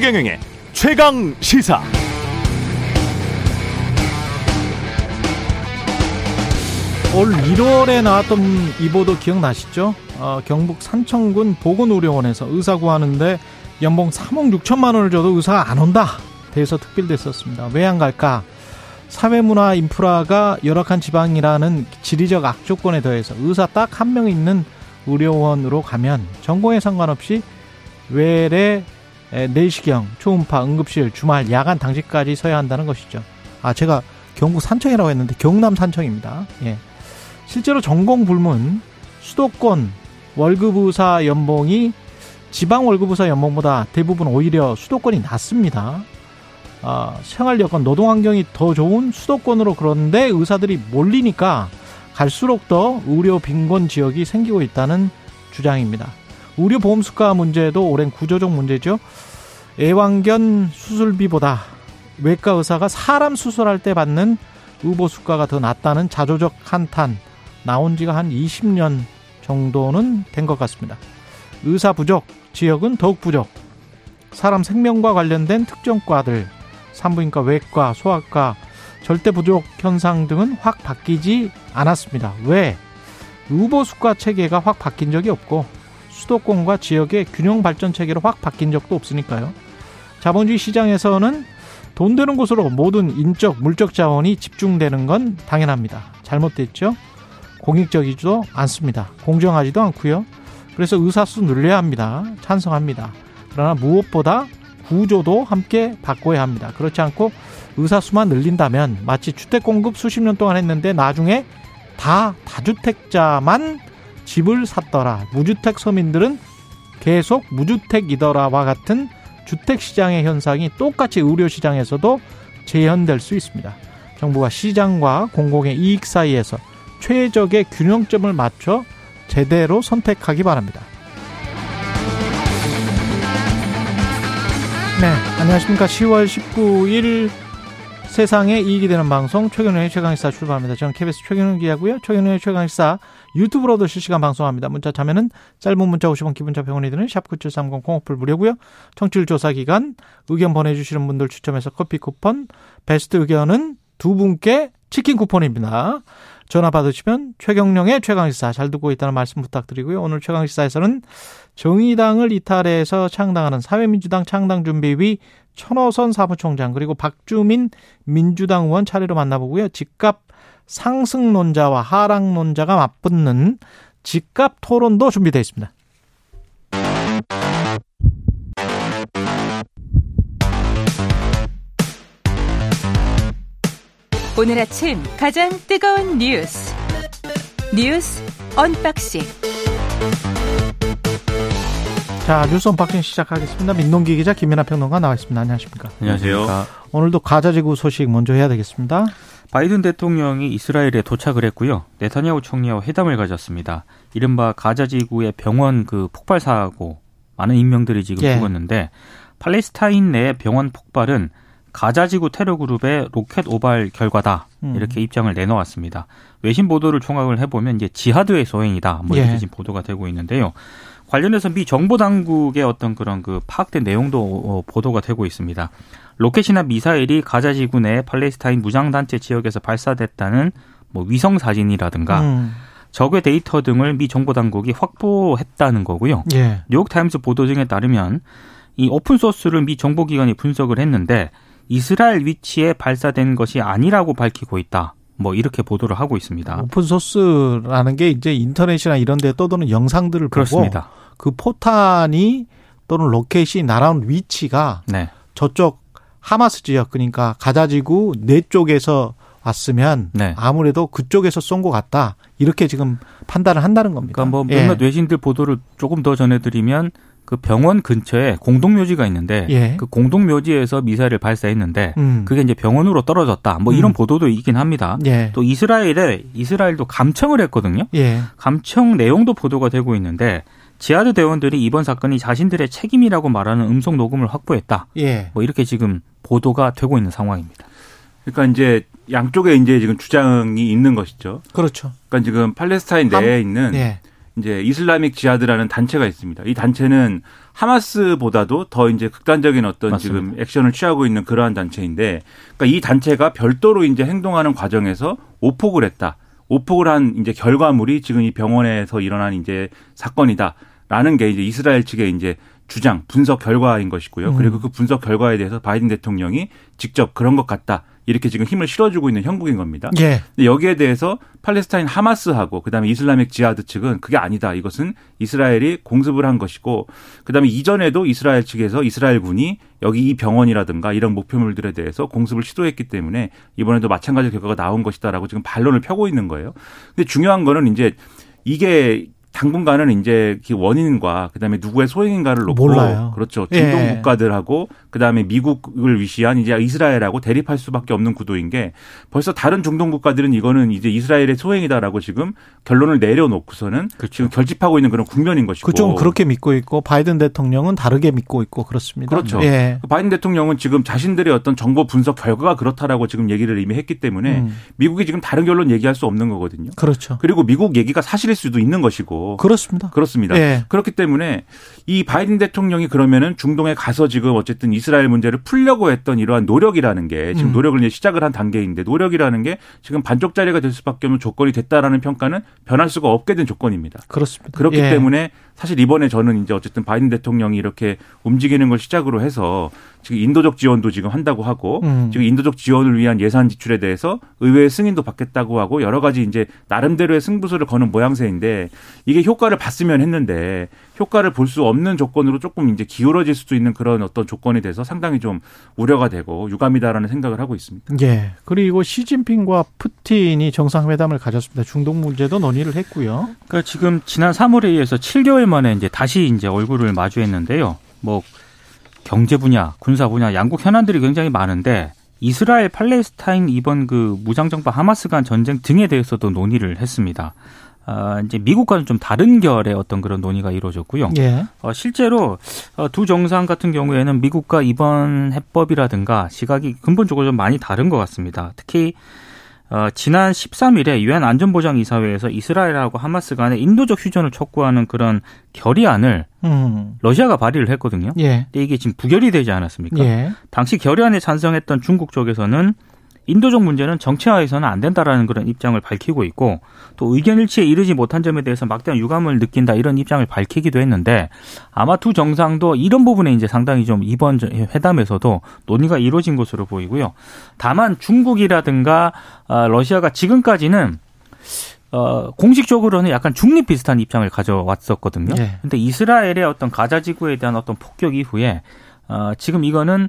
최경영의 최강 시사. 올 1월에 나왔던 이 보도 기억나시죠? 어, 경북 산청군 보건의료원에서 의사 구하는데 연봉 3억 6천만 원을 줘도 의사가 안 온다. 대해서 특별됐었습니다. 왜 안 갈까? 사회문화 인프라가 열악한 지방이라는 지리적 악조건에 더해서 의사 딱 한 명 있는 의료원으로 가면 전공에 상관없이 외래 내시경, 초음파, 응급실, 주말, 야간 당직까지 서야 한다는 것이죠. 아, 제가 경북 산청이라고 했는데 경남 산청입니다. 예. 실제로 전공 불문 수도권 월급 의사 연봉이 지방 월급 의사 연봉보다 대부분 오히려 수도권이 낮습니다. 아, 생활 여건, 노동 환경이 더 좋은 수도권으로 그런데 의사들이 몰리니까 갈수록 더 의료 빈곤 지역이 생기고 있다는 주장입니다. 의료 보험 수가 문제도 오랜 구조적 문제죠. 애완견 수술비보다 외과 의사가 사람 수술할 때 받는 의보 수가가 더 낮다는 자조적 한탄 나온 지가 한 20년 정도는 된 것 같습니다. 의사 부족, 지역은 더욱 부족. 사람 생명과 관련된 특정과들, 산부인과, 외과, 소아과, 절대 부족 현상 등은 확 바뀌지 않았습니다. 왜? 의보 수가 체계가 확 바뀐 적이 없고 수도권과 지역의 균형 발전 체계로 확 바뀐 적도 없으니까요. 자본주의 시장에서는 돈 되는 곳으로 모든 인적, 물적 자원이 집중되는 건 당연합니다. 잘못됐죠? 공익적이지도 않습니다. 공정하지도 않고요. 그래서 의사수 늘려야 합니다. 찬성합니다. 그러나 무엇보다 구조도 함께 바꿔야 합니다. 그렇지 않고 의사수만 늘린다면 마치 주택 공급 수십 년 동안 했는데 나중에 다 다주택자만 집을 샀더라. 무주택 서민들은 계속 무주택이더라와 같은 주택 시장의 현상이 똑같이 의료 시장에서도 재현될 수 있습니다. 정부가 시장과 공공의 이익 사이에서 최적의 균형점을 맞춰 제대로 선택하기 바랍니다. 네, 안녕하십니까. 10월 19일 세상에 이익이 되는 방송 최경련의 최강시사 출발합니다. 저는 KBS 최경련 기자고요. 최경련의 최강시사 유튜브로도 실시간 방송합니다. 문자 자면은 짧은 문자 50원 기본자 병원이 드는 샵9730 공업불 무료고요. 청취율 조사 기간 의견 보내주시는 분들 추첨해서 커피 쿠폰 베스트 의견은 두 분께 치킨 쿠폰입니다. 전화 받으시면 최경령의 최강시사 잘 듣고 있다는 말씀 부탁드리고요. 오늘 최강시사에서는 정의당을 이탈해서 창당하는 사회민주당 창당준비위 천호선 사무총장 그리고 박주민 민주당 의원 차례로 만나보고요. 집값 상승론자와 하락론자가 맞붙는 집값 토론도 준비되어 있습니다. 오늘 아침 가장 뜨거운 뉴스 뉴스 언박싱 자 뉴스 언박싱 시작하겠습니다. 민동기 기자 김민하 평론가 나와 있습니다. 안녕하십니까? 안녕하세요. 오늘도 가자지구 소식 먼저 해야 되겠습니다. 바이든 대통령이 이스라엘에 도착을 했고요. 네타냐후 총리와 회담을 가졌습니다. 이른바 가자지구의 병원 그 폭발 사고 많은 인명들이 지금 예. 죽었는데 팔레스타인 내 병원 폭발은 가자지구 테러 그룹의 로켓 오발 결과다 음. 이렇게 입장을 내놓았습니다. 외신 보도를 총각을 해보면 이제 지하드의 소행이다 뭐 이렇게 예. 지금 보도가 되고 있는데요. 관련해서 미 정보 당국의 어떤 그런 그 파악된 내용도 어, 보도가 되고 있습니다. 로켓이나 미사일이 가자지구 내 팔레스타인 무장단체 지역에서 발사됐다는 뭐 위성 사진이라든가 음. 적외선 데이터 등을 미 정보 당국이 확보했다는 거고요. 예. 뉴욕 타임스 보도 등에 따르면 이 open source를 미 정보 기관이 분석을 했는데 이스라엘 위치에서 발사된 것이 아니라고 밝히고 있다. 뭐 이렇게 보도를 하고 있습니다. open source라는 게 이제 인터넷이나 이런 데 떠도는 영상들을 그렇습니다. 보고 그 포탄이 또는 로켓이 날아온 위치가 네. 저쪽 하마스 지역 그러니까 가자지구 내 쪽에서 왔으면 네. 아무래도 그쪽에서 쏜 것 같다 이렇게 지금 판단을 한다는 겁니다. 그러니까 뭐 예. 몇몇 외신들 보도를 조금 더 전해드리면 그 병원 근처에 공동묘지가 있는데 예. 그 공동묘지에서 미사일을 발사했는데 음. 그게 이제 병원으로 떨어졌다. 뭐 이런 음. 보도도 있긴 합니다. 예. 또 이스라엘에 이스라엘도 감청을 했거든요. 예. 감청 내용도 보도가 되고 있는데 지하드 대원들이 이번 사건이 자신들의 책임이라고 말하는 음성 녹음을 확보했다. 예. 뭐 이렇게 지금 보도가 되고 있는 상황입니다. 그러니까 이제 양쪽에 이제 지금 주장이 있는 것이죠. 그렇죠. 그러니까 지금 팔레스타인 함- 내에 있는 예. 이제 이슬라믹 지하드라는 단체가 있습니다. 이 단체는 하마스보다도 더 이제 극단적인 어떤 맞습니다. 지금 액션을 취하고 있는 그러한 단체인데, 그러니까 이 단체가 별도로 이제 행동하는 과정에서 오폭을 했다. 오폭을 한 이제 결과물이 지금 이 병원에서 일어난 이제 사건이다라는 게 이제 이스라엘 측의 이제 주장, 분석 결과인 것이고요. 음. 그리고 그 분석 결과에 대해서 바이든 대통령이 직접 그런 것 같다. 이렇게 지금 힘을 실어주고 있는 형국인 겁니다. 예. 여기에 대해서 팔레스타인 하마스하고 그다음에 이슬라믹 지하드 측은 그게 아니다. 이것은 이스라엘이 공습을 한 것이고 그다음에 이전에도 이스라엘 측에서 이스라엘 군이 여기 이 병원이라든가 이런 목표물들에 대해서 공습을 시도했기 때문에 이번에도 마찬가지 결과가 나온 것이다라고 지금 반론을 펴고 있는 거예요. 근데 중요한 거는 이제 이게 당분간은 이제 그 원인과 그다음에 누구의 소행인가를 놓고 몰라요. 그렇죠. 중동 예. 국가들하고 그다음에 미국을 위시한 이제 이스라엘하고 대립할 수밖에 없는 구도인 게 벌써 다른 중동 국가들은 이거는 이제 이스라엘의 소행이다라고 지금 결론을 내려놓고서는 그렇죠. 지금 결집하고 있는 그런 국면인 것이고 그쪽 그렇게 믿고 있고 바이든 대통령은 다르게 믿고 있고 그렇습니다. 그렇죠. 예. 그 바이든 대통령은 지금 자신들의 어떤 정보 분석 결과가 그렇다라고 지금 얘기를 이미 했기 때문에 음. 미국이 지금 다른 결론 얘기할 수 없는 거거든요. 그렇죠. 그리고 미국 얘기가 사실일 수도 있는 것이고 그렇습니다. 그렇습니다. 예. 그렇기 때문에 이 바이든 대통령이 그러면은 중동에 가서 지금 어쨌든 이스라엘 문제를 풀려고 했던 이러한 노력이라는 게 지금 음. 노력을 이제 시작을 한 단계인데 노력이라는 게 지금 반쪽짜리가 될 수밖에 없는 조건이 됐다라는 평가는 변할 수가 없게 된 조건입니다. 그렇습니다. 그렇기 예. 때문에 사실 이번에 저는 이제 어쨌든 바이든 대통령이 이렇게 움직이는 걸 시작으로 해서 지금 인도적 지원도 지금 한다고 하고 음. 지금 인도적 지원을 위한 예산 지출에 대해서 의회 승인도 받겠다고 하고 여러 가지 이제 나름대로의 승부수를 거는 모양새인데 이게 효과를 봤으면 했는데 효과를 볼 수 없는 조건으로 조금 이제 기울어질 수도 있는 그런 어떤 조건이 돼서 상당히 좀 우려가 되고 유감이다라는 생각을 하고 있습니다. 예. 그리고 시진핑과 푸틴이 정상회담을 가졌습니다. 중동 문제도 논의를 했고요. 그러니까 지금 지난 3월에 의해서 7개월 만에 이제 다시 이제 얼굴을 마주했는데요. 뭐 경제 분야, 군사 분야 양국 현안들이 굉장히 많은데 이스라엘 팔레스타인 이번 그 무장정파 하마스 간 전쟁 등에 대해서도 논의를 했습니다. 어, 이제 미국과는 좀 다른 결의 어떤 그런 논의가 이루어졌고요. 예. 어, 실제로 어, 두 정상 같은 경우에는 미국과 이번 해법이라든가 시각이 근본적으로 좀 많이 다른 것 같습니다. 특히 어, 지난 13일에 유엔 안전보장이사회에서 이스라엘하고 하마스 간에 인도적 휴전을 촉구하는 그런 결의안을 음. 러시아가 발의를 했거든요. 예. 근데 이게 지금 부결이 되지 않았습니까? 예. 당시 결의안에 찬성했던 중국 쪽에서는 인도적 문제는 정치화해서는 안 된다라는 그런 입장을 밝히고 있고 또 의견 일치에 이르지 못한 점에 대해서 막대한 유감을 느낀다 이런 입장을 밝히기도 했는데 아마 두 정상도 이런 부분에 이제 상당히 좀 이번 회담에서도 논의가 이루어진 것으로 보이고요. 다만 중국이라든가 아, 러시아가 지금까지는 어, 공식적으로는 약간 중립 비슷한 입장을 가져왔었거든요. 네. 근데 이스라엘의 어떤 가자 지구에 대한 어떤 폭격 이후에 어, 지금 이거는 어,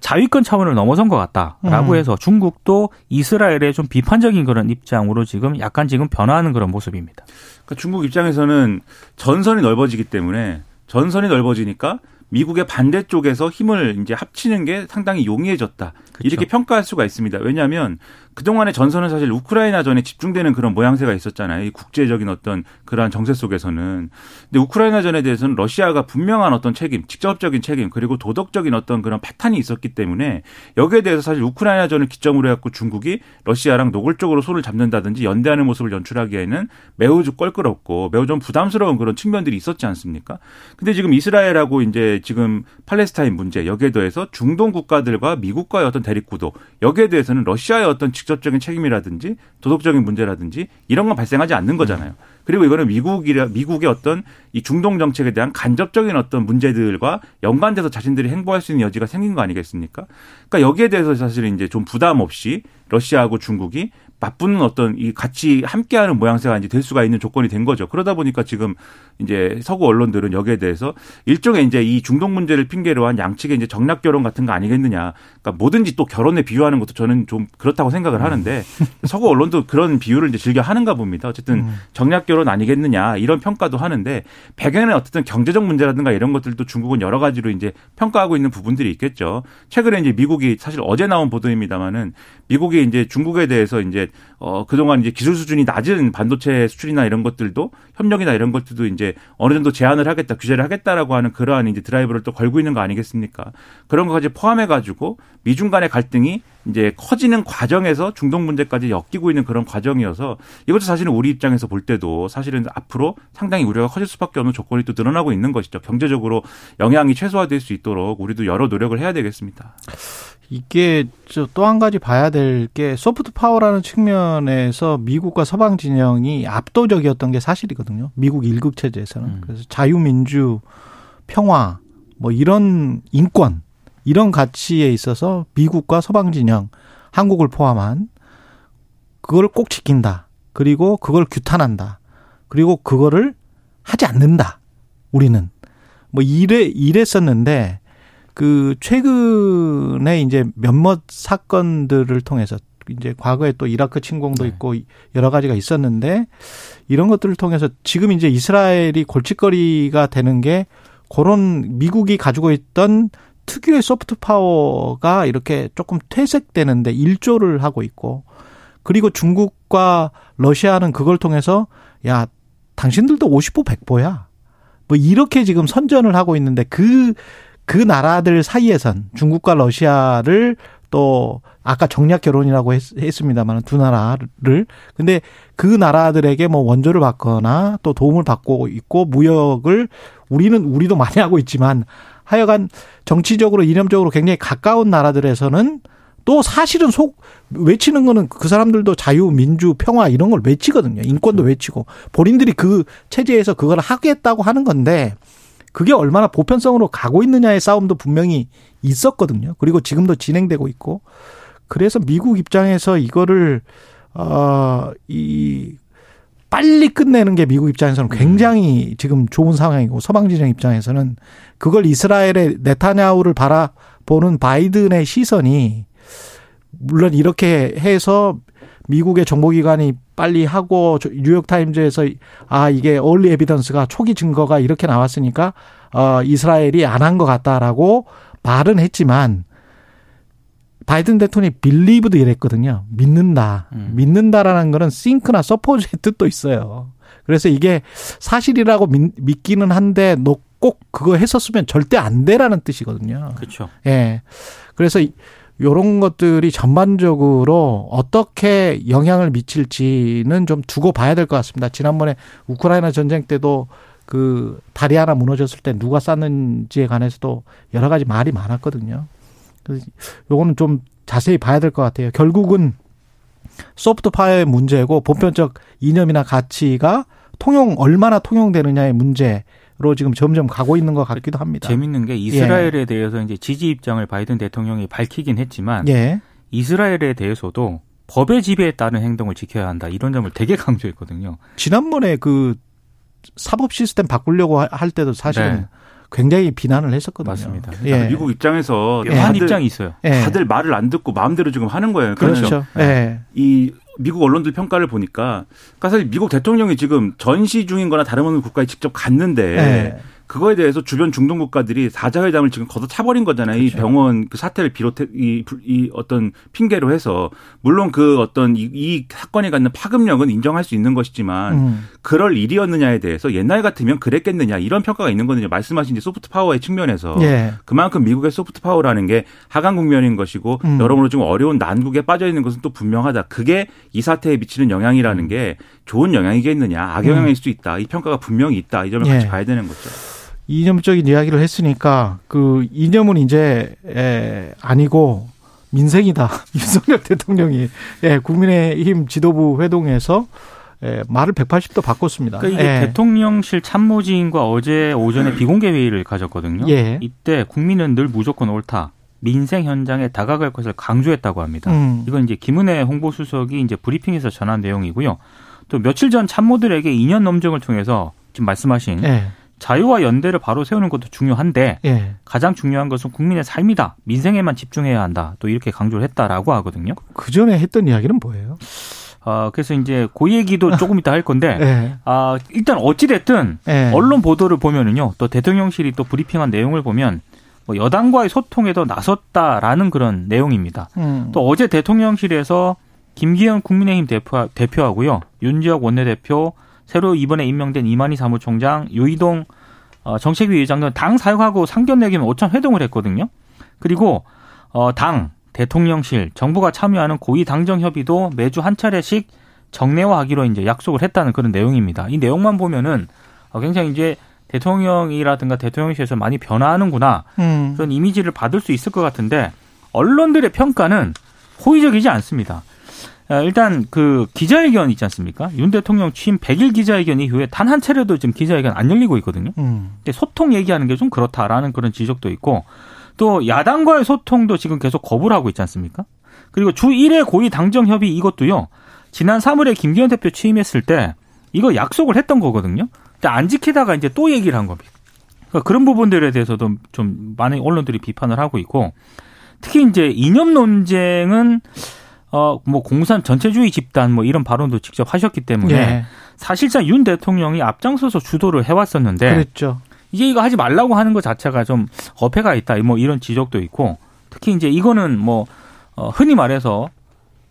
자위권 차원을 넘어선 것 같다라고 음. 해서 중국도 이스라엘에 좀 비판적인 그런 입장으로 지금 약간 지금 변화하는 그런 모습입니다. 그러니까 중국 입장에서는 전선이 넓어지기 때문에 전선이 넓어지니까 미국의 반대쪽에서 힘을 이제 합치는 게 상당히 용이해졌다. 그렇죠. 이렇게 평가할 수가 있습니다. 왜냐하면 그동안의 전선은 사실 우크라이나 전에 집중되는 그런 모양새가 있었잖아요. 이 국제적인 어떤 그러한 정세 속에서는. 근데 우크라이나 전에 대해서는 러시아가 분명한 어떤 책임, 직접적인 책임, 그리고 도덕적인 어떤 그런 파탄이 있었기 때문에 여기에 대해서 사실 우크라이나 전을 기점으로 해갖고 중국이 러시아랑 노골적으로 손을 잡는다든지 연대하는 모습을 연출하기에는 매우 껄끄럽고 매우 좀 부담스러운 그런 측면들이 있었지 않습니까? 근데 지금 이스라엘하고 이제 지금 팔레스타인 문제 여기에 더해서 중동 국가들과 미국과의 어떤 대립구도 여기에 대해서는 러시아의 어떤 직 접적인 책임이라든지 도덕적인 문제라든지 이런 건 발생하지 않는 거잖아요. 그리고 이거는 미국이라 미국의 어떤 이 중동 정책에 대한 간접적인 어떤 문제들과 연관돼서 자신들이 행보할 수 있는 여지가 생긴 거 아니겠습니까? 그러니까 여기에 대해서 사실 이제 좀 부담 없이 러시아하고 중국이 맞붙는 어떤 이 같이 함께하는 모양새가 이제 될 수가 있는 조건이 된 거죠. 그러다 보니까 지금 이제 서구 언론들은 여기에 대해서 일종의 이제 이 중동 문제를 핑계로 한 양측의 이제 정략 결혼 같은 거 아니겠느냐. 그러니까 뭐든지 또 결혼에 비유하는 것도 저는 좀 그렇다고 생각을 하는데 서구 언론도 그런 비유를 이제 즐겨 하는가 봅니다. 어쨌든 음. 정략 결혼 아니겠느냐 이런 평가도 하는데 배경에는 어쨌든 경제적 문제라든가 이런 것들도 중국은 여러 가지로 이제 평가하고 있는 부분들이 있겠죠. 최근에 이제 미국이 사실 어제 나온 보도입니다만은 미국이 이제 중국에 대해서 이제 어 그동안 이제 기술 수준이 낮은 반도체 수출이나 이런 것들도 협력이나 이런 것들도 이제 어느 정도 제한을 하겠다, 규제를 하겠다라고 하는 그러한 이제 드라이브를 또 걸고 있는 거 아니겠습니까? 그런 것까지 포함해 가지고 미중 간의 갈등이 이제 커지는 과정에서 중동 문제까지 엮이고 있는 그런 과정이어서 이것도 사실은 우리 입장에서 볼 때도 사실은 앞으로 상당히 우려가 커질 수밖에 없는 조건이 또 늘어나고 있는 것이죠. 경제적으로 영향이 최소화될 수 있도록 우리도 여러 노력을 해야 되겠습니다. 이게 또 한 가지 봐야 될 게 soft power라는 측면에서 미국과 서방 진영이 압도적이었던 게 사실이거든요. 미국 일국 체제에서는. 음. 그래서 자유민주, 평화, 뭐 이런 인권, 이런 가치에 있어서 미국과 서방 진영, 한국을 포함한 그걸 꼭 지킨다. 그리고 그걸 규탄한다. 그리고 그거를 하지 않는다. 우리는. 뭐 이래, 이랬었는데 그 최근에 이제 몇몇 사건들을 통해서 이제 과거에 또 이라크 침공도 네. 있고 여러 가지가 있었는데 이런 것들을 통해서 지금 이제 이스라엘이 골칫거리가 되는 게 그런 미국이 가지고 있던 특유의 소프트 파워가 이렇게 조금 퇴색되는데 일조를 하고 있고 그리고 중국과 러시아는 그걸 통해서 야 당신들도 50보 100보야. 뭐 이렇게 지금 선전을 하고 있는데 그 그 나라들 사이에선 중국과 러시아를 또 아까 정략 결혼이라고 했, 했습니다만 두 나라를 근데 그 나라들에게 뭐 원조를 받거나 또 도움을 받고 있고 무역을 우리는 우리도 많이 하고 있지만 하여간 정치적으로 이념적으로 굉장히 가까운 나라들에서는 또 사실은 속 외치는 거는 그 사람들도 자유, 민주, 평화 이런 걸 외치거든요. 인권도 그렇죠. 외치고 본인들이 그 체제에서 그걸 하겠다고 하는 건데 그게 얼마나 보편성으로 가고 있느냐의 싸움도 분명히 있었거든요. 그리고 지금도 진행되고 있고. 그래서 미국 입장에서 이거를 어이 빨리 끝내는 게 미국 입장에서는 굉장히 지금 좋은 상황이고 서방 진영 입장에서는 그걸 이스라엘의 네타냐후를 바라보는 바이든의 시선이 물론 이렇게 해서 미국의 정보기관이 빨리 하고 뉴욕 타임즈에서 아 이게 얼리 에비던스가 초기 증거가 이렇게 나왔으니까 어 이스라엘이 안 한 것 같다라고 말은 했지만 바이든 대통령이 빌리브도 이랬거든요. 믿는다. 음. 믿는다라는 거는 싱크나 서포즈의 뜻도 있어요. 그래서 이게 사실이라고 믿, 기는 한데 너 꼭 그거 했었으면 절대 안 돼라는 뜻이거든요. 그렇죠. 예. 그래서 요런 것들이 전반적으로 어떻게 영향을 미칠지는 좀 두고 봐야 될 것 같습니다. 지난번에 우크라이나 전쟁 때도 그 다리 하나 무너졌을 때 누가 쌌는지에 관해서도 여러 가지 말이 많았거든요. 그래서 요거는 좀 자세히 봐야 될 것 같아요. 결국은 소프트 파워의 문제고 보편적 이념이나 가치가 통용 얼마나 통용되느냐의 문제 로 지금 점점 가고 있는 것 같기도 합니다. 재밌는 게 이스라엘에 예. 대해서 이제 지지 입장을 바이든 대통령이 밝히긴 했지만 예. 이스라엘에 대해서도 법의 지배에 따른 행동을 지켜야 한다 이런 점을 되게 강조했거든요. 지난번에 그 사법 시스템 바꾸려고 할 때도 사실은 네. 굉장히 비난을 했었거든요. 맞습니다. 예. 미국 입장에서 예. 한 입장이 있어요. 예. 다들 말을 안 듣고 마음대로 지금 하는 거예요. 그렇죠. 그렇죠. 예. 이 미국 언론들 평가를 보니까 그러니까 사실 미국 대통령이 지금 전시 중인 거나 다름 없는 국가에 직접 갔는데 네. 그거에 대해서 주변 중동 국가들이 사자회담을 지금 걷어 차버린 거잖아요. 그렇죠. 이 병원 그 사태를 비롯해 이, 이 어떤 핑계로 해서 물론 그 어떤 이, 이 사건이 갖는 파급력은 인정할 수 있는 것이지만 음. 그럴 일이었느냐에 대해서 옛날 같으면 그랬겠느냐 이런 평가가 있는 거거든요. 말씀하신 이제 soft power의 측면에서 예. 그만큼 미국의 soft power라는 게 하강 국면인 것이고 음. 여러모로 좀 어려운 난국에 빠져 있는 것은 또 분명하다. 그게 이 사태에 미치는 영향이라는 음. 게 좋은 영향이겠느냐 악영향일 음. 수 있다. 이 평가가 분명히 있다. 이 점을 예. 같이 봐야 되는 거죠. 이념적인 이야기를 했으니까 그 이념은 이제 에, 아니고 민생이다. 윤석열 대통령이 예, 국민의힘 지도부 회동에서 예, 말을 180도 바꿨습니다. 그러니까 이게 예. 대통령실 참모진과 어제 오전에 비공개 회의를 가졌거든요. 예. 이때 국민은 늘 무조건 옳다. 민생 현장에 다가갈 것을 강조했다고 합니다. 음. 이건 이제 김은혜 홍보수석이 이제 브리핑에서 전한 내용이고요. 또 며칠 전 참모들에게 2년 넘정을 통해서 지금 말씀하신 예. 자유와 연대를 바로 세우는 것도 중요한데 예. 가장 중요한 것은 국민의 삶이다. 민생에만 집중해야 한다. 또 이렇게 강조를 했다라고 하거든요. 그 전에 했던 이야기는 뭐예요? 아, 그래서 이제 그 얘기도 조금 이따 할 건데, 예. 아, 일단 어찌됐든, 예. 언론 보도를 보면은요, 또 대통령실이 또 브리핑한 내용을 보면, 뭐 여당과의 소통에도 나섰다라는 그런 내용입니다. 음. 또 어제 대통령실에서 김기현 국민의힘 대표, 대표하고요, 윤지혁 원내대표, 새로 이번에 임명된 이만희 사무총장, 유이동 어, 정책위 의장은 당 사역하고 상견례기면 오찬 회동을 했거든요. 그리고 어, 당, 대통령실, 정부가 참여하는 고위 당정 협의도 매주 한 차례씩 정례화하기로 이제 약속을 했다는 그런 내용입니다. 이 내용만 보면은 어, 굉장히 이제 대통령이라든가 대통령실에서 많이 변화하는구나 음. 그런 이미지를 받을 수 있을 것 같은데 언론들의 평가는 호의적이지 않습니다. 어, 일단 그 기자회견 있지 않습니까? 윤 대통령 취임 100일 기자회견 이후에 단 한 차례도 지금 기자회견 안 열리고 있거든요. 음. 소통 얘기하는 게 좀 그렇다라는 그런 지적도 있고 또 야당과의 소통도 지금 계속 거부를 하고 있지 않습니까? 그리고 주 1회 고위 당정 협의 이것도요. 지난 3월에 김기현 대표 취임했을 때 이거 약속을 했던 거거든요. 근데 안 지키다가 이제 또 얘기를 한 겁니다. 그러니까 그런 부분들에 대해서도 좀 많은 언론들이 비판을 하고 있고 특히 이제 이념 논쟁은 어 뭐 공산 전체주의 집단 뭐 이런 발언도 직접 하셨기 때문에 예. 사실상 윤 대통령이 앞장서서 주도를 해왔었는데 그랬죠. 이제 이거 하지 말라고 하는 것 자체가 좀 어폐가 있다 뭐 이런 지적도 있고 특히 이제 이거는 뭐 어, 흔히 말해서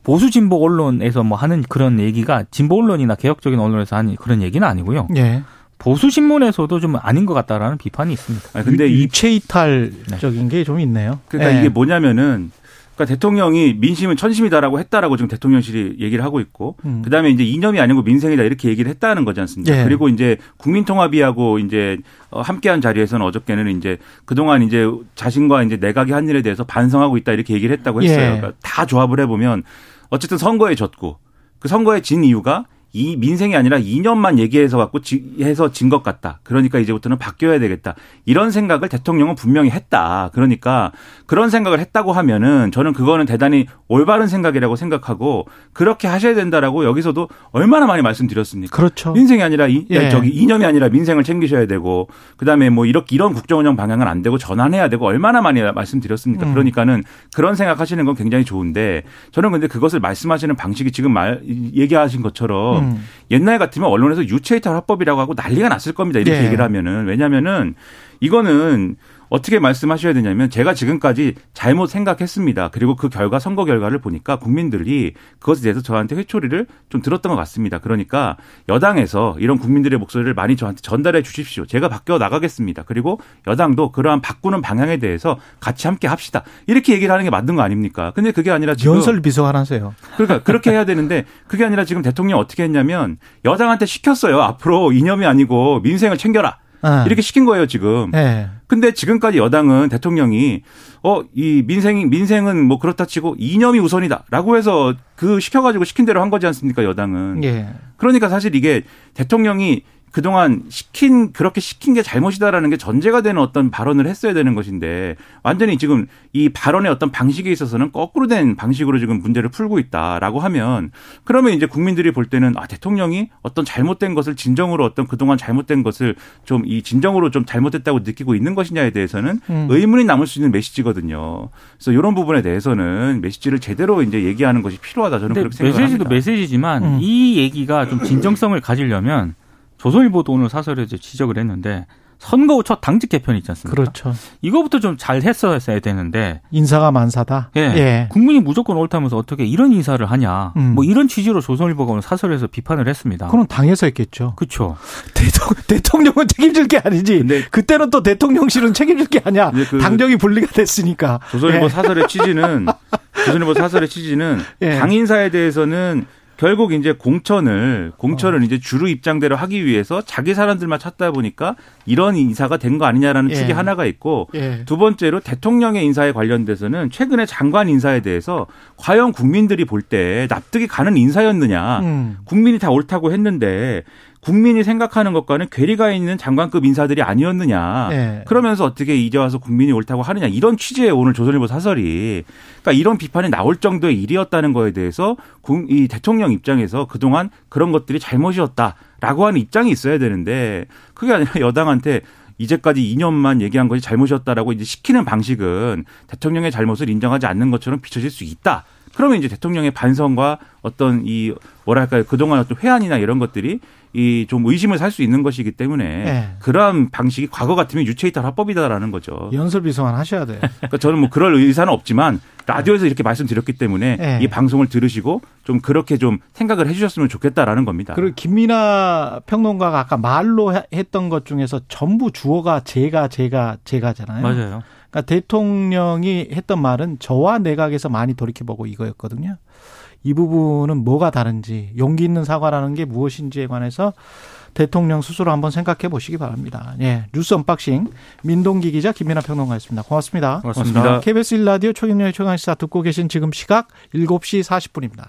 보수 진보 언론에서 뭐 하는 그런 얘기가 진보 언론이나 개혁적인 언론에서 하는 그런 얘기는 아니고요. 예. 보수 신문에서도 좀 아닌 것 같다라는 비판이 있습니다. 아, 근데 이체 이탈적인 게좀 있네요. 그러니까 예. 이게 뭐냐면은 그러니까 대통령이 민심은 천심이다라고 했다라고 지금 대통령실이 얘기를 하고 있고 음. 그다음에 이제 이념이 아니고 민생이다 이렇게 얘기를 했다는 거지 않습니까? 예. 그리고 이제 국민통합이하고 이제 어, 함께한 자리에서는 어저께는 이제 그동안 이제 자신과 이제 내각이 한 일에 대해서 반성하고 있다 이렇게 얘기를 했다고 했어요. 예. 그러니까 다 조합을 해 보면 어쨌든 선거에 졌고 그 선거에 진 이유가 이 민생이 아니라 2년만 얘기해서 갖고 해서 진 것 같다. 그러니까 이제부터는 바뀌어야 되겠다. 이런 생각을 대통령은 분명히 했다. 그러니까 그런 생각을 했다고 하면은 저는 그거는 대단히 올바른 생각이라고 생각하고 그렇게 하셔야 된다라고 여기서도 얼마나 많이 말씀드렸습니까? 그렇죠. 민생이 아니라 이, 예. 저기 이념이 아니라 민생을 챙기셔야 되고 그다음에 뭐 이렇게 이런 국정운영 방향은 안 되고 전환해야 되고 얼마나 많이 말씀드렸습니까? 음. 그러니까는 그런 생각하시는 건 굉장히 좋은데 저는 근데 그것을 말씀하시는 방식이 지금 말 얘기하신 것처럼 음. 옛날 같으면 언론에서 유체이탈 화법이라고 하고 난리가 났을 겁니다. 이렇게 네. 얘기를 하면은 왜냐면은 이거는 어떻게 말씀하셔야 되냐면 제가 지금까지 잘못 생각했습니다. 그리고 그 결과 선거 결과를 보니까 국민들이 그것에 대해서 저한테 회초리를 좀 들었던 것 같습니다. 그러니까 여당에서 이런 국민들의 목소리를 많이 저한테 전달해 주십시오. 제가 바뀌어 나가겠습니다. 그리고 여당도 그러한 바꾸는 방향에 대해서 같이 함께 합시다. 이렇게 얘기를 하는 게 맞는 거 아닙니까? 근데 그게 아니라 지금 연설 비서관 하세요. 그러니까 그렇게 해야 되는데 그게 아니라 지금 대통령 어떻게 했냐면 여당한테 시켰어요. 앞으로 이념이 아니고 민생을 챙겨라. 아. 이렇게 시킨 거예요, 지금. 네. 근데 지금까지 여당은 대통령이 어, 이 민생이, 민생은 뭐 그렇다 치고 이념이 우선이다라고 해서 그 시켜가지고 시킨 대로 한 거지 않습니까, 여당은. 예. 그러니까 사실 이게 대통령이 그동안 시킨 그렇게 시킨 게 잘못이다라는 게 전제가 되는 어떤 발언을 했어야 되는 것인데 완전히 지금 이 발언의 어떤 방식에 있어서는 거꾸로 된 방식으로 지금 문제를 풀고 있다라고 하면 그러면 이제 국민들이 볼 때는 아 대통령이 어떤 잘못된 것을 진정으로 어떤 그동안 잘못된 것을 좀 이 진정으로 좀 잘못됐다고 느끼고 있는 것이냐에 대해서는 음. 의문이 남을 수 있는 메시지거든요. 그래서 이런 부분에 대해서는 메시지를 제대로 이제 얘기하는 것이 필요하다 저는 그렇게 생각합니다. 메시지도 메시지지만 음. 이 얘기가 좀 진정성을 가지려면 조선일보도 오늘 사설에서 지적을 했는데 선거 후 첫 당직 개편 있지 않습니까? 그렇죠. 이거부터 좀 잘 했어야 되는데 인사가 만사다. 예. 예. 국민이 무조건 옳다면서 어떻게 이런 인사를 하냐. 음. 뭐 이런 취지로 조선일보가 오늘 사설에서 비판을 했습니다. 그럼 당에서 했겠죠. 그렇죠. 대통령, 은 책임질 게 아니지. 그때는 또 대통령실은 책임질 게 아니야. 그 당정이 분리가 됐으니까. 조선일보 예. 사설의 취지는 조선일보 사설의 취지는 예. 당 인사에 대해서는 결국 이제 공천을 공천을 어. 이제 주류 입장대로 하기 위해서 자기 사람들만 찾다 보니까 이런 인사가 된 거 아니냐라는 예. 축이 하나가 있고 예. 두 번째로 대통령의 인사에 관련돼서는 최근에 장관 인사에 대해서 과연 국민들이 볼 때 납득이 가는 인사였느냐 음. 국민이 다 옳다고 했는데 국민이 생각하는 것과는 괴리가 있는 장관급 인사들이 아니었느냐. 네. 그러면서 어떻게 이제 와서 국민이 옳다고 하느냐. 이런 취지의 오늘 조선일보 사설이. 그러니까 이런 비판이 나올 정도의 일이었다는 거에 대해서 이 대통령 입장에서 그동안 그런 것들이 잘못이었다라고 하는 입장이 있어야 되는데 그게 아니라 여당한테 이제까지 2년만 얘기한 것이 잘못이었다라고 이제 시키는 방식은 대통령의 잘못을 인정하지 않는 것처럼 비춰질 수 있다. 그러면 이제 대통령의 반성과 어떤 이 뭐랄까요 그동안 어떤 회한이나 이런 것들이 이 좀 의심을 살 수 있는 것이기 때문에 네. 그러한 방식이 과거 같으면 유체이탈 합법이다라는 거죠. 연설 비서관 하셔야 돼요. 그러니까 저는 뭐 그럴 의사는 없지만 라디오에서 이렇게 말씀드렸기 때문에 네. 이 방송을 들으시고 좀 그렇게 좀 생각을 해주셨으면 좋겠다라는 겁니다. 그리고 김민아 평론가가 아까 말로 했던 것 중에서 전부 주어가 제가 제가 제가잖아요. 맞아요. 그러니까 대통령이 했던 말은 저와 내각에서 많이 돌이켜보고 이거였거든요. 이 부분은 뭐가 다른지 용기 있는 사과라는 게 무엇인지에 관해서 대통령 스스로 한번 생각해 보시기 바랍니다. 예, 뉴스 언박싱 민동기 기자 김민하 평론가였습니다. 고맙습니다. 고맙습니다. KBS 1라디오 최경영의 최강시사 듣고 계신 지금 시각 7시 40분입니다.